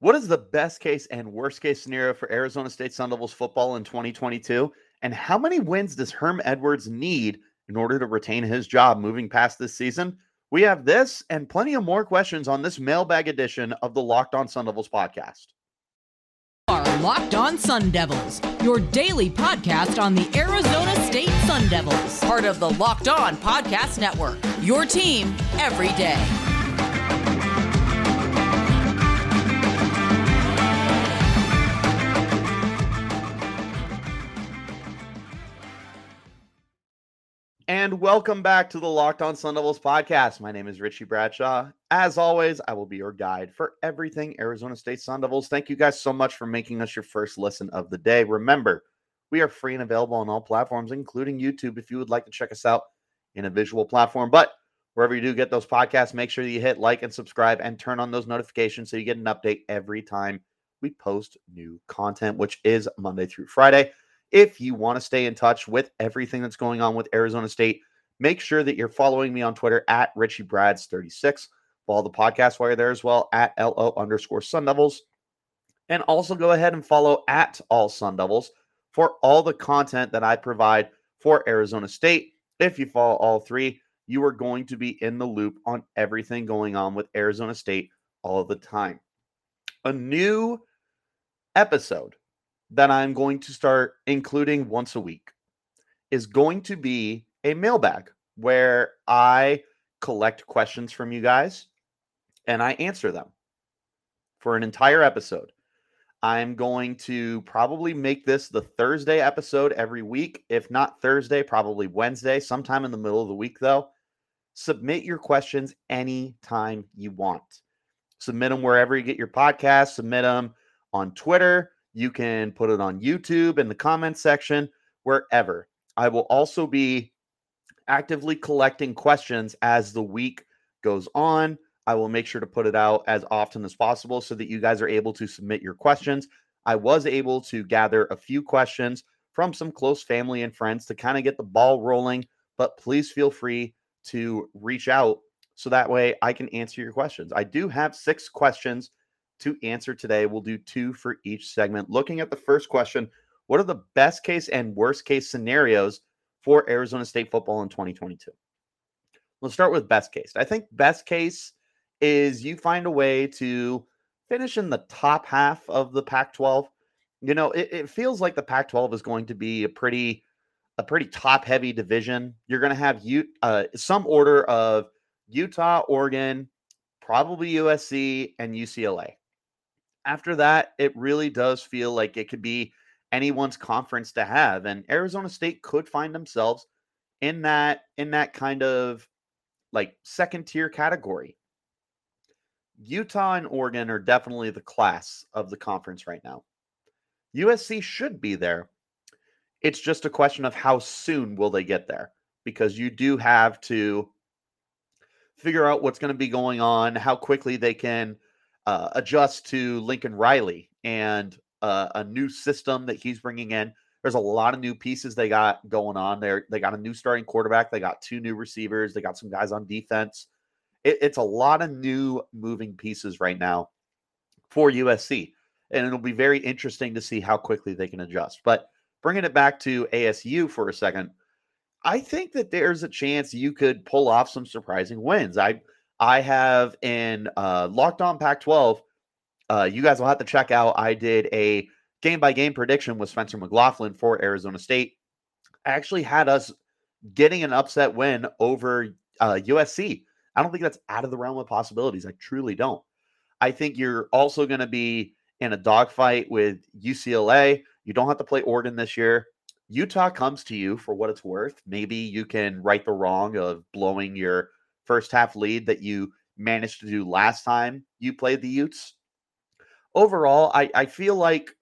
What is the best case and worst case scenario for Arizona State Sun Devils football in 2022? And how many wins does Herm Edwards need in order to retain his job moving past this season? We have this and plenty of more questions on this mailbag edition of the Locked On Sun Devils podcast. Are Locked On Sun Devils, your daily podcast on the Arizona State Sun Devils, part of the Locked On Podcast Network. Your team every day. And welcome back to the Locked On Sun Devils podcast. My name is Richie Bradshaw. As always, I will be your guide for everything Arizona State Sun Devils. Thank you guys so much for making us your first listen of the day. Remember, we are free and available on all platforms, including YouTube, if you would like to check us out in a visual platform. But wherever you do get those podcasts, make sure you hit like and subscribe and turn on those notifications so you get an update every time we post new content, which is Monday through Friday. If you want to stay in touch with everything that's going on with Arizona State, make sure that you're following me on Twitter at Richie Brads 36. Follow the podcast while you're there as well at LO underscore Sun Devils. And also go ahead and follow at All Sun Devils for all the content that I provide for Arizona State. If you follow all three, you are going to be in the loop on everything going on with Arizona State all the time. A new episode that I'm going to start including once a week is going to be a mailbag where I collect questions from you guys and I answer them for an entire episode. I'm going to probably make this the Thursday episode every week. If not Thursday, probably Wednesday, sometime in the middle of the week, though. Submit your questions anytime you want. Submit them wherever you get your podcast, submit them on Twitter, you can put it on YouTube in the comments section, wherever. I will also be actively collecting questions as the week goes on. I will make sure to put it out as often as possible so that you guys are able to submit your questions. I was able to gather a few questions from some close family and friends to kind of get the ball rolling, but please feel free to reach out so that way I can answer your questions. I do have six questions to answer today. We'll do two for each segment. Looking at the first question, what are the best case and worst case scenarios for Arizona State football in 2022? Let's start with best case. I think best case is you find a way to finish in the top half of the Pac 12. You know, it, it, feels like the Pac 12 is going to be a pretty a pretty top heavy division. You're going to have you uh, some order of Utah, Oregon, probably USC, and UCLA after that, it really does feel like it could be anyone's conference to have. And Arizona State could find themselves in that in that kind of like second tier category. Utah and Oregon are definitely the class of the conference right now. USC should be there. It's just a question of how soon will they get there because you do have to figure out what's going to be going on, how quickly they can uh, adjust to Lincoln Riley and uh, a new system that he's bringing in. There's a lot of new pieces they got going on there. They got a new starting quarterback. They got two new receivers. They got some guys on defense. It, it's a lot of new moving pieces right now for USC. And it'll be very interesting to see how quickly they can adjust. But bringing it back to ASU for a second, I think that there's a chance you could pull off some surprising wins. I I have in uh, Locked On Pac 12. Uh, you guys will have to check out. I did a game by game prediction with Spencer McLaughlin for Arizona State. I actually had us getting an upset win over uh, USC. I don't think that's out of the realm of possibilities. I truly don't. I think you're also going to be in a dogfight with UCLA. You don't have to play Oregon this year. Utah comes to you for what it's worth. Maybe you can right the wrong of blowing your first half lead that you managed to do last time you played the Utes. Overall, I, I feel like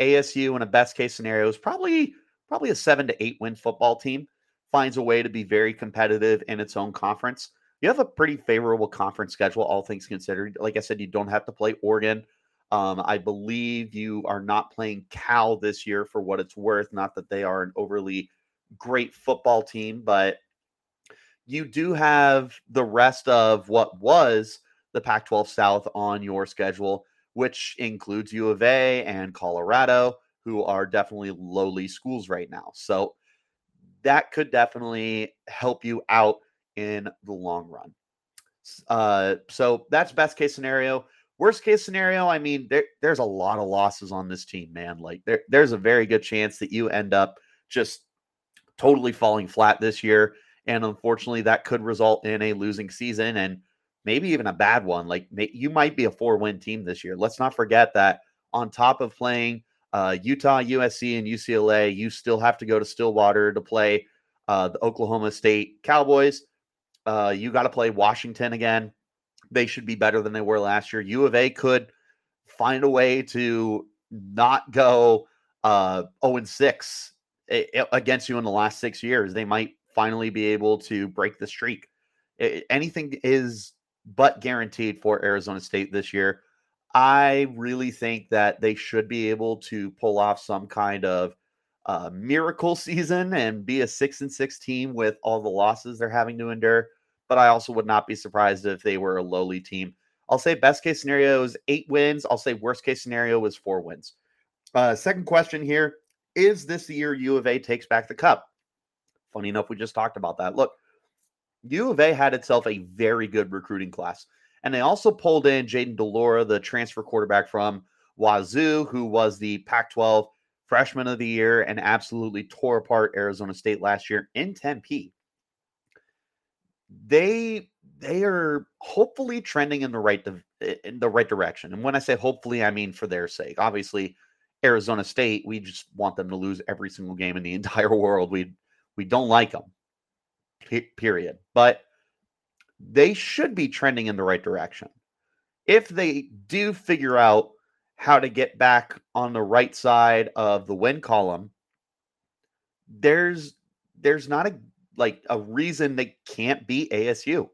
ASU in a best case scenario is probably probably a seven to eight win football team finds a way to be very competitive in its own conference. You have a pretty favorable conference schedule, all things considered. Like I said, you don't have to play Oregon. Um, I believe you are not playing Cal this year for what it's worth. Not that they are an overly great football team, but you do have the rest of what was the Pac 12 South on your schedule which includes U of A and Colorado, who are definitely lowly schools right now. So that could definitely help you out in the long run. Uh, so that's best case scenario. Worst case scenario, I mean, there, there's a lot of losses on this team, man. Like there, there's a very good chance that you end up just totally falling flat this year. And unfortunately, that could result in a losing season and maybe even a bad one. Like you might be a four win team this year. Let's not forget that on top of playing uh, Utah, USC, and UCLA, you still have to go to Stillwater to play uh, the Oklahoma State Cowboys. Uh, you got to play Washington again. They should be better than they were last year. U of A could find a way to not go uh, 0 and 6 against you in the last six years. They might finally be able to break the streak. anything is but guaranteed for Arizona State this year. I really think that they should be able to pull off some kind of uh, miracle season and be a six and six team with all the losses they're having to endure. But I also would not be surprised if they were a lowly team. I'll say best case scenario is eight wins. I'll say worst case scenario is four wins. Uh, second question here is this the year U of A takes back the cup? Funny enough, we just talked about that. Look, U of A had itself a very good recruiting class. And they also pulled in Jayden de Laura, the transfer quarterback from Wazoo, who was the Pac 12 freshman of the year and absolutely tore apart Arizona State last year in Tempe. They they are hopefully trending in the right in the right direction. And when I say hopefully, I mean for their sake. Obviously, Arizona State, we just want them to lose every single game in the entire world. We we don't like them. Period. But they should be trending in the right direction. If they do figure out how to get back on the right side of the win column, there's there's not a like a reason they can't beat ASU.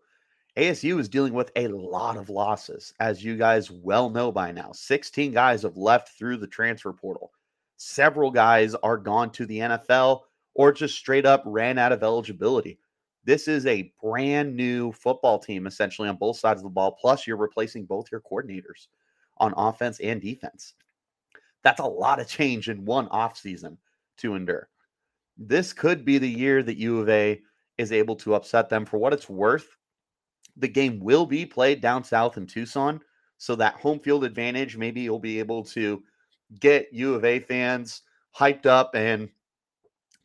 ASU is dealing with a lot of losses, as you guys well know by now. 16 guys have left through the transfer portal. Several guys are gone to the NFL or just straight up ran out of eligibility. This is a brand new football team, essentially, on both sides of the ball. Plus, you're replacing both your coordinators on offense and defense. That's a lot of change in one offseason to endure. This could be the year that U of A is able to upset them. For what it's worth, the game will be played down south in Tucson. So that home field advantage, maybe you'll be able to get U of A fans hyped up and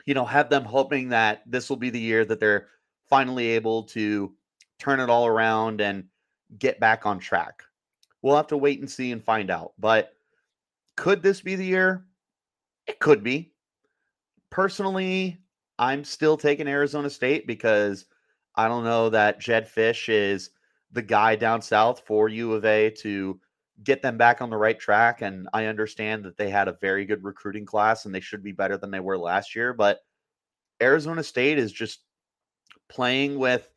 you know have them hoping that this will be the year that they're finally able to turn it all around and get back on track. We'll have to wait and see and find out. But could this be the year? It could be. Personally, I'm still taking Arizona State because I don't know that Jedd Fisch is the guy down south for U of A to get them back on the right track. And I understand that they had a very good recruiting class and they should be better than they were last year. But Arizona State is just playing with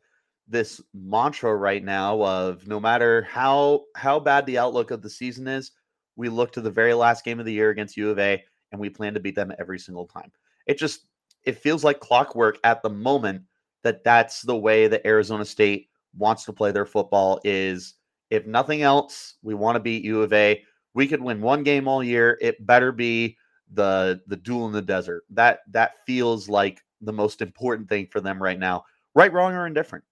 this mantra right now of no matter how how bad the outlook of the season is, we look to the very last game of the year against U of A and we plan to beat them every single time. It just it feels like clockwork at the moment that that's the way that Arizona State wants to play their football is if nothing else, we want to beat U of A. We could win one game all year. It better be the the duel in the desert. That that feels like the most important thing for them right now right, wrong, or indifferent.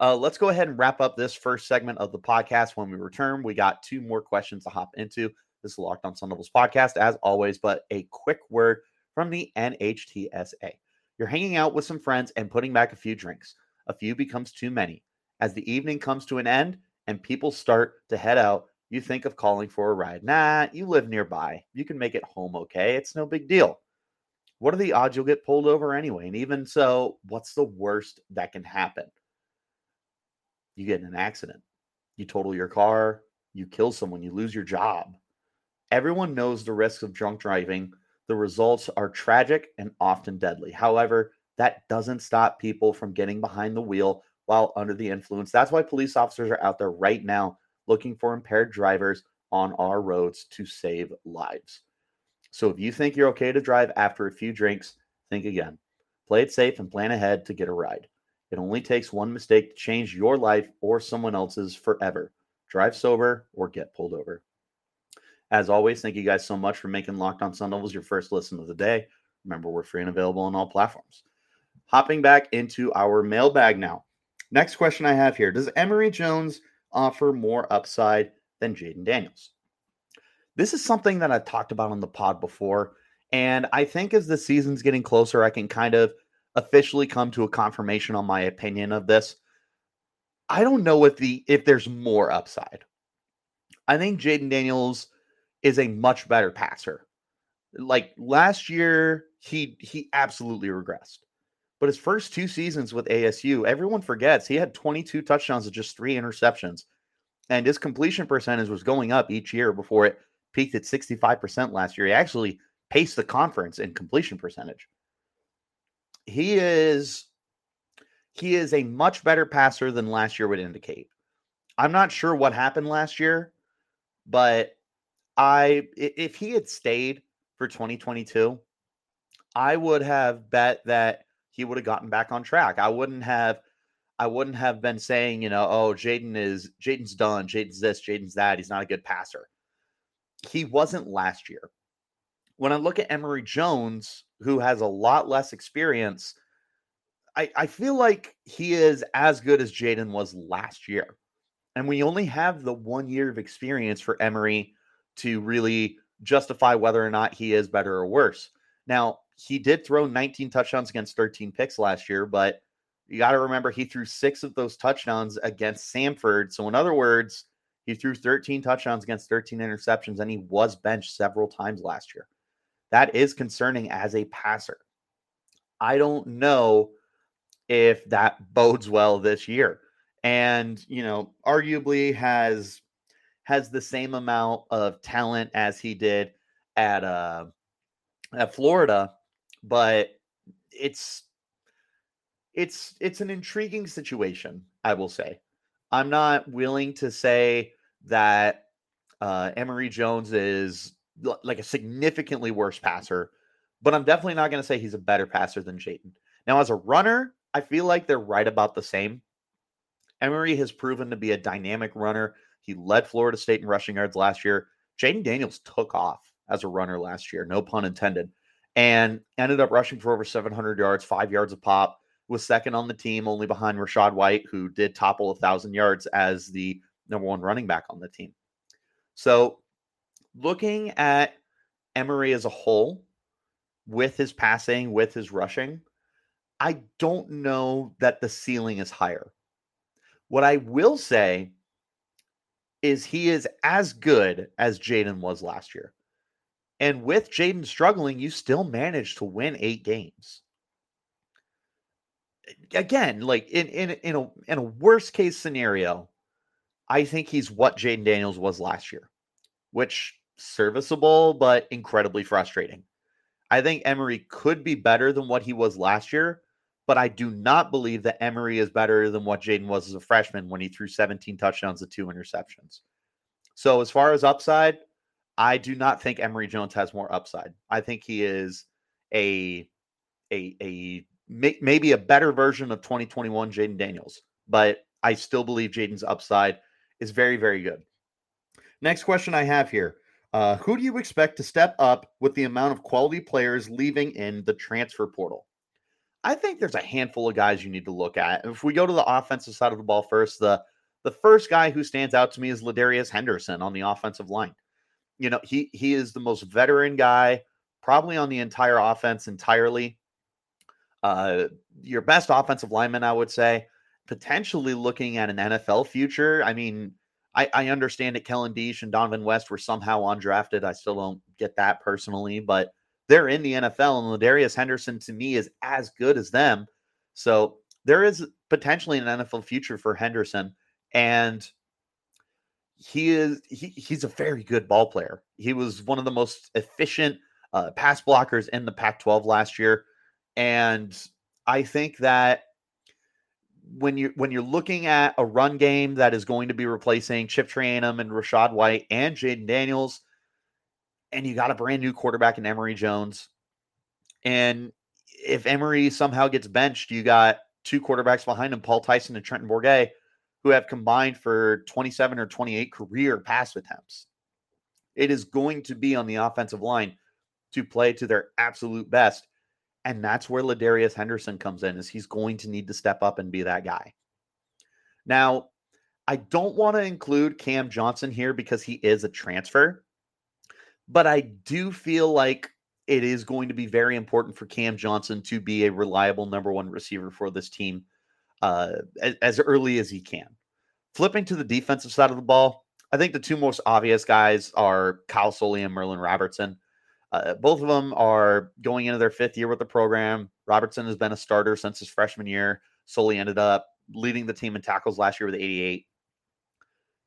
Uh, let's go ahead and wrap up this first segment of the podcast. When we return, we got two more questions to hop into. This is Locked On Sun Devils podcast, as always, but a quick word from the NHTSA. You're hanging out with some friends and putting back a few drinks. A few becomes too many. As the evening comes to an end and people start to head out, you think of calling for a ride. Nah, you live nearby. You can make it home okay. It's no big deal what are the odds you'll get pulled over anyway? And even so, what's the worst that can happen? You get in an accident, you total your car, you kill someone, you lose your job. Everyone knows the risks of drunk driving. The results are tragic and often deadly. However, that doesn't stop people from getting behind the wheel while under the influence. That's why police officers are out there right now looking for impaired drivers on our roads to save lives. So if you think you're okay to drive after a few drinks, think again. Play it safe and plan ahead to get a ride. It only takes one mistake to change your life or someone else's forever. Drive sober or get pulled over. As always, thank you guys so much for making Locked On Sun Devils your first listen of the day. Remember, we're free and available on all platforms. Hopping back into our mailbag now. Next question I have here Does Emory Jones offer more upside than Jayden Daniels? This is something that I've talked about on the pod before. And I think as the season's getting closer, I can kind of officially come to a confirmation on my opinion of this. I don't know if the if there's more upside. I think Jayden Daniels is a much better passer. Like last year, he he absolutely regressed. But his first two seasons with ASU, everyone forgets he had 22 touchdowns and just three interceptions. And his completion percentage was going up each year before it peaked at 65% last year. He actually paced the conference in completion percentage. He is he is a much better passer than last year would indicate. I'm not sure what happened last year, but I if he had stayed for 2022, I would have bet that he would have gotten back on track. I wouldn't have I wouldn't have been saying, you know, oh, Jayden is Jayden's done, Jayden's this, Jayden's that. He's not a good passer. He wasn't last year. When I look at Emory Jones, who has a lot less experience, I, I feel like he is as good as Jayden was last year. And we only have the one year of experience for Emory to really justify whether or not he is better or worse. Now, he did throw 19 touchdowns against 13 picks last year, but you got to remember he threw six of those touchdowns against Samford. So, in other words, he threw 13 touchdowns against 13 interceptions, and he was benched several times last year. That is concerning as a passer. I don't know if that bodes well this year. And, you know, arguably has has the same amount of talent as he did at uh at Florida, but it's it's it's an intriguing situation, I will say. I'm not willing to say that uh, Emory Jones is l- like a significantly worse passer, but I'm definitely not going to say he's a better passer than Jayden. Now, as a runner, I feel like they're right about the same. Emory has proven to be a dynamic runner. He led Florida State in rushing yards last year. Jayden Daniels took off as a runner last year, no pun intended, and ended up rushing for over 700 yards, five yards a pop. Was second on the team, only behind Rachaad White, who did topple a thousand yards as the number one running back on the team. So, looking at Emory as a whole, with his passing, with his rushing, I don't know that the ceiling is higher. What I will say is he is as good as Jayden was last year. And with Jayden struggling, you still managed to win eight games. Again, like in in in a in a worst case scenario, I think he's what Jayden Daniels was last year, which serviceable but incredibly frustrating. I think Emory could be better than what he was last year, but I do not believe that Emory is better than what Jayden was as a freshman when he threw 17 touchdowns and two interceptions. So as far as upside, I do not think Emory Jones has more upside. I think he is a a a maybe a better version of 2021 Jayden Daniels, but I still believe Jayden's upside is very very good. Next question I have here. Uh, who do you expect to step up with the amount of quality players leaving in the transfer portal? I think there's a handful of guys you need to look at. If we go to the offensive side of the ball first, the the first guy who stands out to me is Ladarius Henderson on the offensive line. You know, he he is the most veteran guy probably on the entire offense entirely. Uh, your best offensive lineman, I would say, potentially looking at an NFL future. I mean, I, I understand that Kellen Diesch and Dohnovan West were somehow undrafted. I still don't get that personally, but they're in the NFL, and Ladarius Henderson to me is as good as them. So there is potentially an NFL future for Henderson, and he is he, he's a very good ball player. He was one of the most efficient uh, pass blockers in the Pac-12 last year, and I think that when you when you're looking at a run game that is going to be replacing Chip Trayanum and Rachaad White and Jayden Daniels, and you got a brand new quarterback in Emory Jones. And if Emory somehow gets benched, you got two quarterbacks behind him, Paul Tyson and Trenton Bourguet, who have combined for 27 or 28 career pass attempts. It is going to be on the offensive line to play to their absolute best. And that's where Ladarius Henderson comes in, is he's going to need to step up and be that guy. Now, I don't want to include Cam Johnson here because he is a transfer, but I do feel like it is going to be very important for Cam Johnson to be a reliable number one receiver for this team uh, as, early as he can. Flipping to the defensive side of the ball, I think the two most obvious guys are Kyle Soelle and Merlin Robertson. Uh, both of them are going into their fifth year with the program. Robertson has been a starter since his freshman year. Soelle ended up leading the team in tackles last year with 88.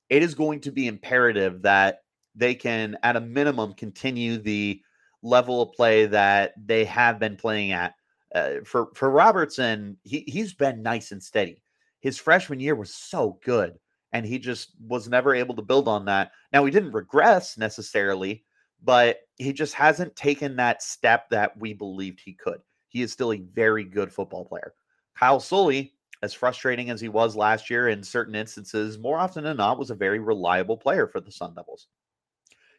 It is going to be imperative that they can, at a minimum, continue the level of play that they have been playing at. Uh, for for Robertson, he he's been nice and steady. His freshman year was so good, and he just was never able to build on that. Now he didn't regress necessarily, but he just hasn't taken that step that we believed he could. He is still a very good football player. Kyle Soelle, as frustrating as he was last year in certain instances, more often than not, was a very reliable player for the Sun Devils.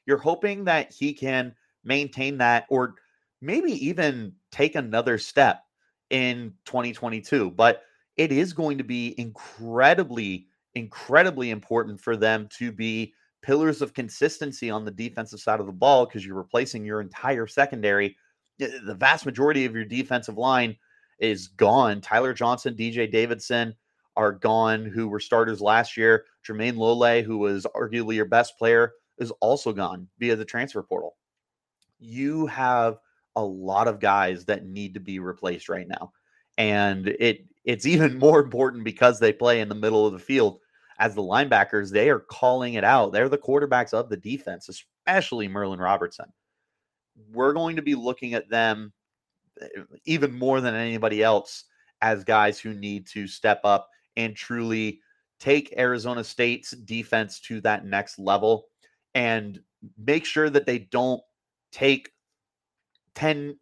You're hoping that he can maintain that or maybe even take another step in 2022. But it is going to be incredibly, incredibly important for them to be pillars of consistency on the defensive side of the ball because you're replacing your entire secondary. Eh, the vast majority of your defensive line is gone. Tyler Johnson, DJ Davidson are gone, who were starters last year. Jermayne Lole, who was arguably your best player, is also gone via the transfer portal. You have a lot of guys that need to be replaced right now. And it it's even more important because they play in the middle of the field as the linebackers, they are calling it out. They're the quarterbacks of the defense, especially Merlin Robertson. We're going to be looking at them eh, even more than anybody else as guys who need to step up and truly take Arizona State's defense to that next level and make sure that they don't take 10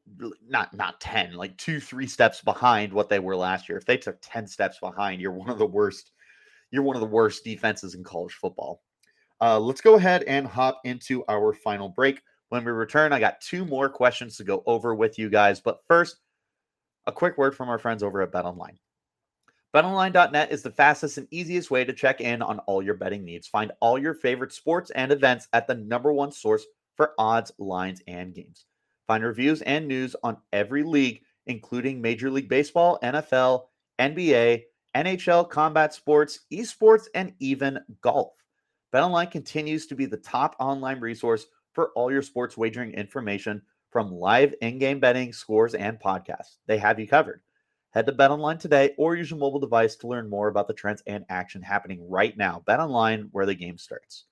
not not 10 like 2 3 steps behind what they were last year if they took 10 steps behind you're one of the worst you're one of the worst defenses in college football. Uh, let's go ahead and hop into our final break. When we return, I got two more questions to go over with you guys. But first, a quick word from our friends over at BetOnline. BetOnline.net is the fastest and easiest way to check in on all your betting needs. Find all your favorite sports and events at the number one source for odds, lines, and games. Find reviews and news on every league, including Major League Baseball, NFL, NBA, NHL, combat sports, esports, and even golf. BetOnline continues to be the top online resource for all your sports wagering information from live in-game betting, scores, and podcasts. They have you covered. Head to BetOnline today or use your mobile device to learn more about the trends and action happening right now. BetOnline, where the game starts.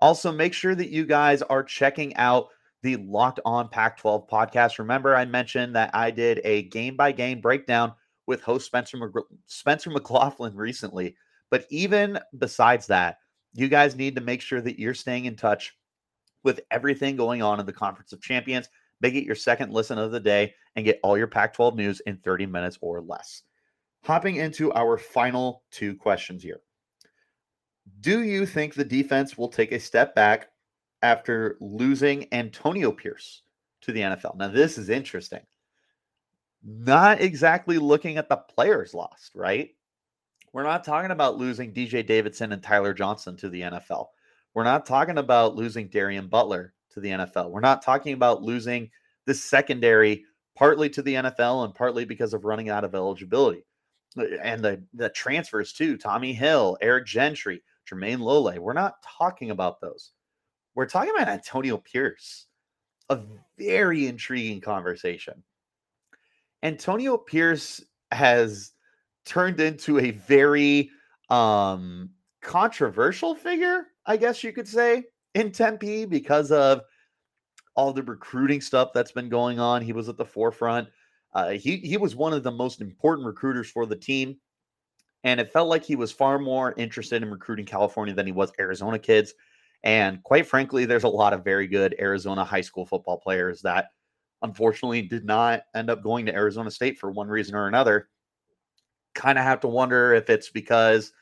Also, make sure that you guys are checking out the Locked On Pac 12 podcast. Remember, I mentioned that I did a game by game breakdown with host Spencer Spencer McLaughlin recently. But even besides that, you guys need to make sure that you're staying in touch with everything going on in the Conference of Champions. Make it your second listen of the day and get all your Pac 12 news in 30 minutes or less. Hopping into our final two questions here. Do you think the defense will take a step back after losing Antonio Pierce to the NFL? Now, this is interesting not exactly looking at the players lost, right? We're not talking about losing DJ Davidson and Tyler Johnson to the NFL. We're not talking about losing Darien Butler to the NFL. We're not talking about losing the secondary partly to the NFL and partly because of running out of eligibility. And the, the transfers too Tommy Hill, Eric Gentry, Jermayne Lole. We're not talking about those. We're talking about Antonio Pierce, a very intriguing conversation. Antonio Pierce has turned into a very um controversial figure, I guess you could say, in Tempe because of all the recruiting stuff that's been going on. He was at the forefront. Uh, he he was one of the most important recruiters for the team, and it felt like he was far more interested in recruiting California than he was Arizona kids. And quite frankly, there's a lot of very good Arizona high school football players that unfortunately did not end up going to Arizona State for one reason or another. Kind of have to wonder if it's because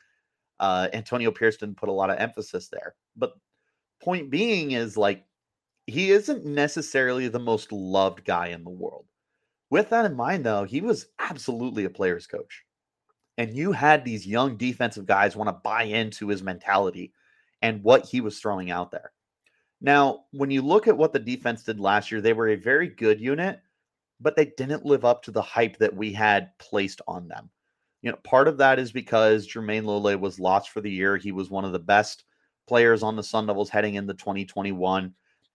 uh, Antonio Pierce didn't put a lot of emphasis there. But Point being is like he isn't necessarily the most loved guy in the world. With that in mind, though, he was absolutely a player's coach. And you had these young defensive guys want to buy into his mentality and what he was throwing out there. Now, when you look at what the defense did last year, they were a very good unit, but they didn't live up to the hype that we had placed on them. You know, part of that is because Jermayne Lole was lost for the year. He was one of the best players on the Sun Devils heading into 2021.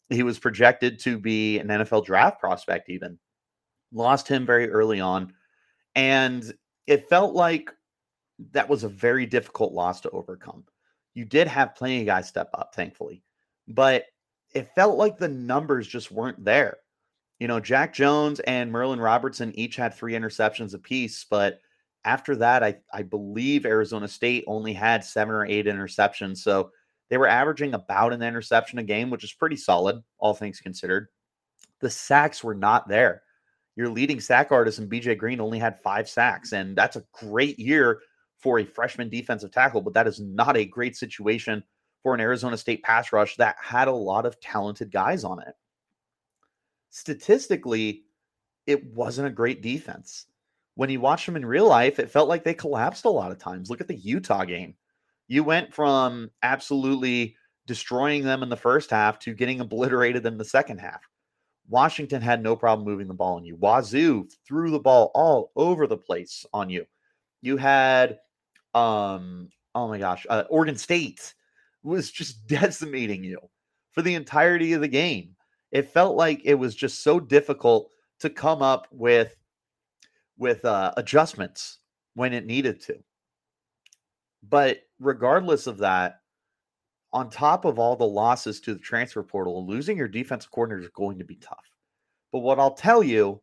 He was projected to be an NFL draft prospect, even. Lost him very early on. And it felt like that was a very difficult loss to overcome. You did have plenty of guys step up, thankfully, but it felt like the numbers just weren't there. You know, Jack Jones and Merlin Robertson each had three interceptions apiece, but after that, I, I believe Arizona State only had seven or eight interceptions. So they were averaging about an interception a game, which is pretty solid, all things considered. The sacks were not there. Your leading sack artist in BJ Green only had five sacks, and that's a great year for a freshman defensive tackle, but that is not a great situation for an Arizona State pass rush that had a lot of talented guys on it. Statistically, it wasn't a great defense. When you watch them in real life, it felt like they collapsed a lot of times. Look at the Utah game. You went from absolutely destroying them in the first half to getting obliterated in the second half. Washington had no problem moving the ball on you. Wazoo threw the ball all over the place on you. You had, um, oh my gosh, uh, Oregon State was just decimating you for the entirety of the game. It felt like it was just so difficult to come up with with uh, adjustments when it needed to. But regardless of that, on top of all the losses to the transfer portal, losing your defensive coordinator is going to be tough. But what I'll tell you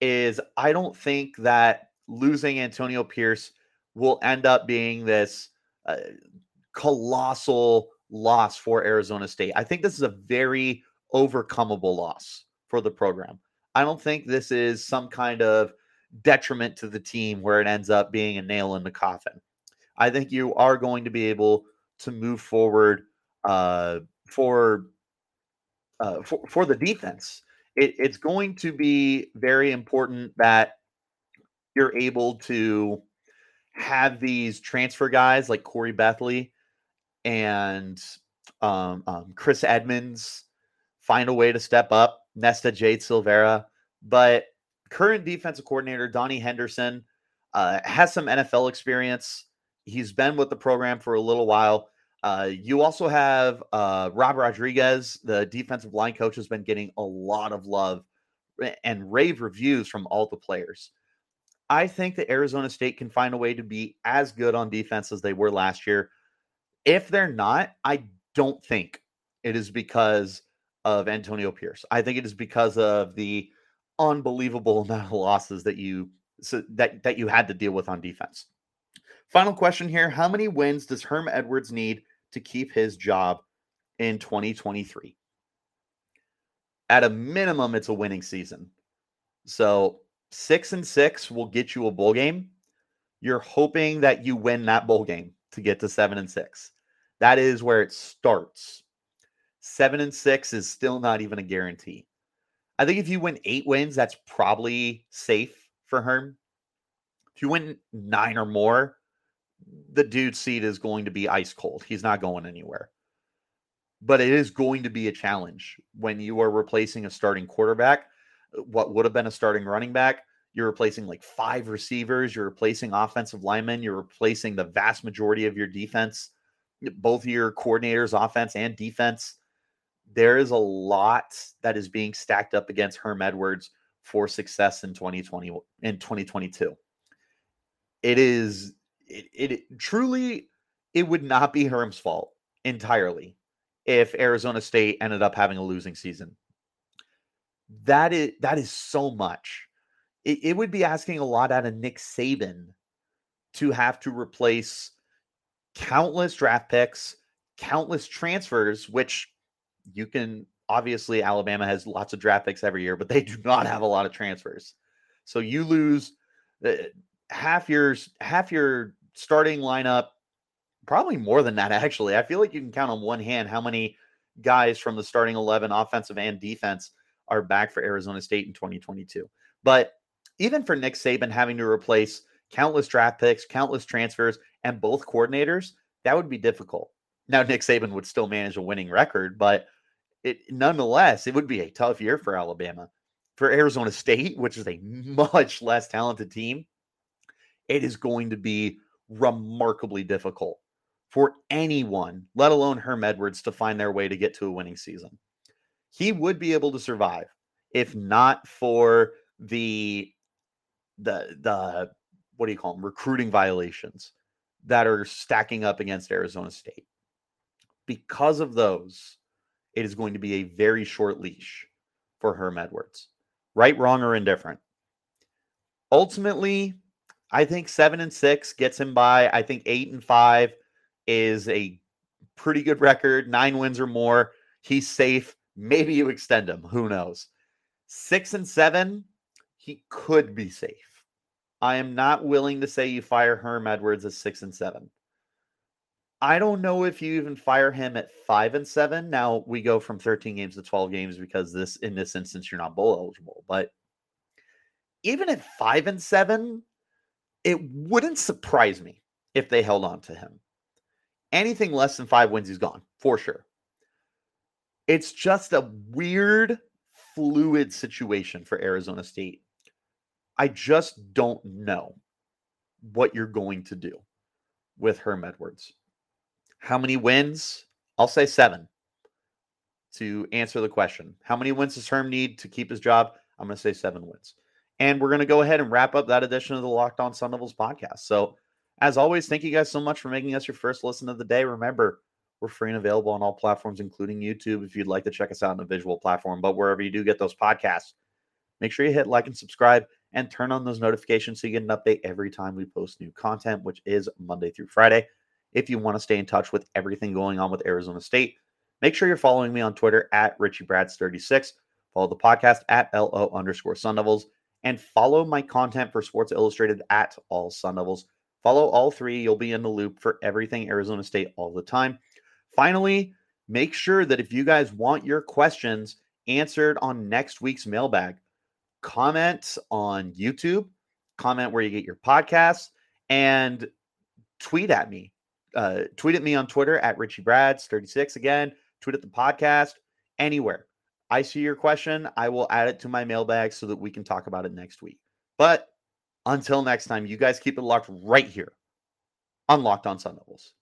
is, I don't think that losing Antonio Pierce will end up being this uh, colossal loss for Arizona State. I think this is a very overcomable loss for the program. I don't think this is some kind of detriment to the team where it ends up being a nail in the coffin. I think you are going to be able to move forward uh, for, uh, for for the defense. It, it's going to be very important that you're able to have these transfer guys like Corey Bethley and um, um, Chris Edmonds find a way to step up. Nesta Jade Silvera, but current defensive coordinator Donnie Henderson uh, has some NFL experience. He's been with the program for a little while. Uh, you also have uh, Rob Rodriguez, the defensive line coach, has been getting a lot of love and rave reviews from all the players. I think that Arizona State can find a way to be as good on defense as they were last year. If they're not, I don't think it is because of Antonio Pierce. I think it is because of the unbelievable amount of losses that you so that that you had to deal with on defense. Final question here: How many wins does Herm Edwards need to keep his job in 2023? At a minimum, it's a winning season. So six and six will get you a bowl game. You're hoping that you win that bowl game to get to seven and six. That is where it starts. Seven and six is still not even a guarantee. I think if you win eight wins, that's probably safe for Herm. If you win nine or more, the dude's seat is going to be ice cold. He's not going anywhere. But it is going to be a challenge when you are replacing a starting quarterback, what would have been a starting running back. You're replacing like five receivers, you're replacing offensive linemen, you're replacing the vast majority of your defense, both your coordinators, offense and defense there is a lot that is being stacked up against Herm Edwards for success in 2020 in 2022. It is it, it truly it would not be Herm's fault entirely if Arizona State ended up having a losing season. That is that is so much. It, it would be asking a lot out of Nick Saban to have to replace countless draft picks, countless transfers, which you can obviously Alabama has lots of draft picks every year, but they do not have a lot of transfers. So you lose uh, half your half your starting lineup, probably more than that. Actually, I feel like you can count on one hand how many guys from the starting 11, offensive and defense, are back for Arizona State in 2022. But even for Nick Saban having to replace countless draft picks, countless transfers, and both coordinators, that would be difficult. Now, Nick Saban would still manage a winning record, but it nonetheless, it would be a tough year for Alabama. For Arizona State, which is a much less talented team, it is going to be remarkably difficult for anyone, let alone Herm Edwards, to find their way to get to a winning season. He would be able to survive if not for the the the what do you call them recruiting violations that are stacking up against Arizona State. Because of those, it is going to be a very short leash for Herm Edwards. Right, wrong, or indifferent. Ultimately, I think seven and six gets him by. I think eight and five is a pretty good record. Nine wins or more. He's safe. Maybe you extend him. Who knows? Six and seven, he could be safe. I am not willing to say you fire Herm Edwards at six and seven. I don't know if you even fire him at five and seven. Now we go from 13 games to 12 games because this in this instance you're not bowl eligible. But even at five and seven, it wouldn't surprise me if they held on to him. Anything less than five wins, he's gone for sure. It's just a weird, fluid situation for Arizona State. I just don't know what you're going to do with Herm Edwards. How many wins? I'll say seven to answer the question. How many wins does Herm need to keep his job? I'm going to say seven wins. And we're going to go ahead and wrap up that edition of the Locked On Sun Devils podcast. So, as always, thank you guys so much for making us your first listen of the day. Remember, we're free and available on all platforms, including YouTube, if you'd like to check us out on a visual platform. But wherever you do get those podcasts, make sure you hit like and subscribe and turn on those notifications so you get an update every time we post new content, which is Monday through Friday. If you want to stay in touch with everything going on with Arizona State, make sure you're following me on Twitter at Richie Brads 36 Follow the podcast at LO underscore Sun Devils and follow my content for Sports Illustrated at All Sun Devils. Follow all three. You'll be in the loop for everything Arizona State all the time. Finally, make sure that if you guys want your questions answered on next week's mailbag, comment on YouTube, comment where you get your podcasts, and tweet at me. Uh, tweet at me on Twitter at Richie Brads 36 again. Tweet at the podcast anywhere. I see your question. I will add it to my mailbag so that we can talk about it next week. But until next time, you guys keep it locked right here on Locked On Sun Devils.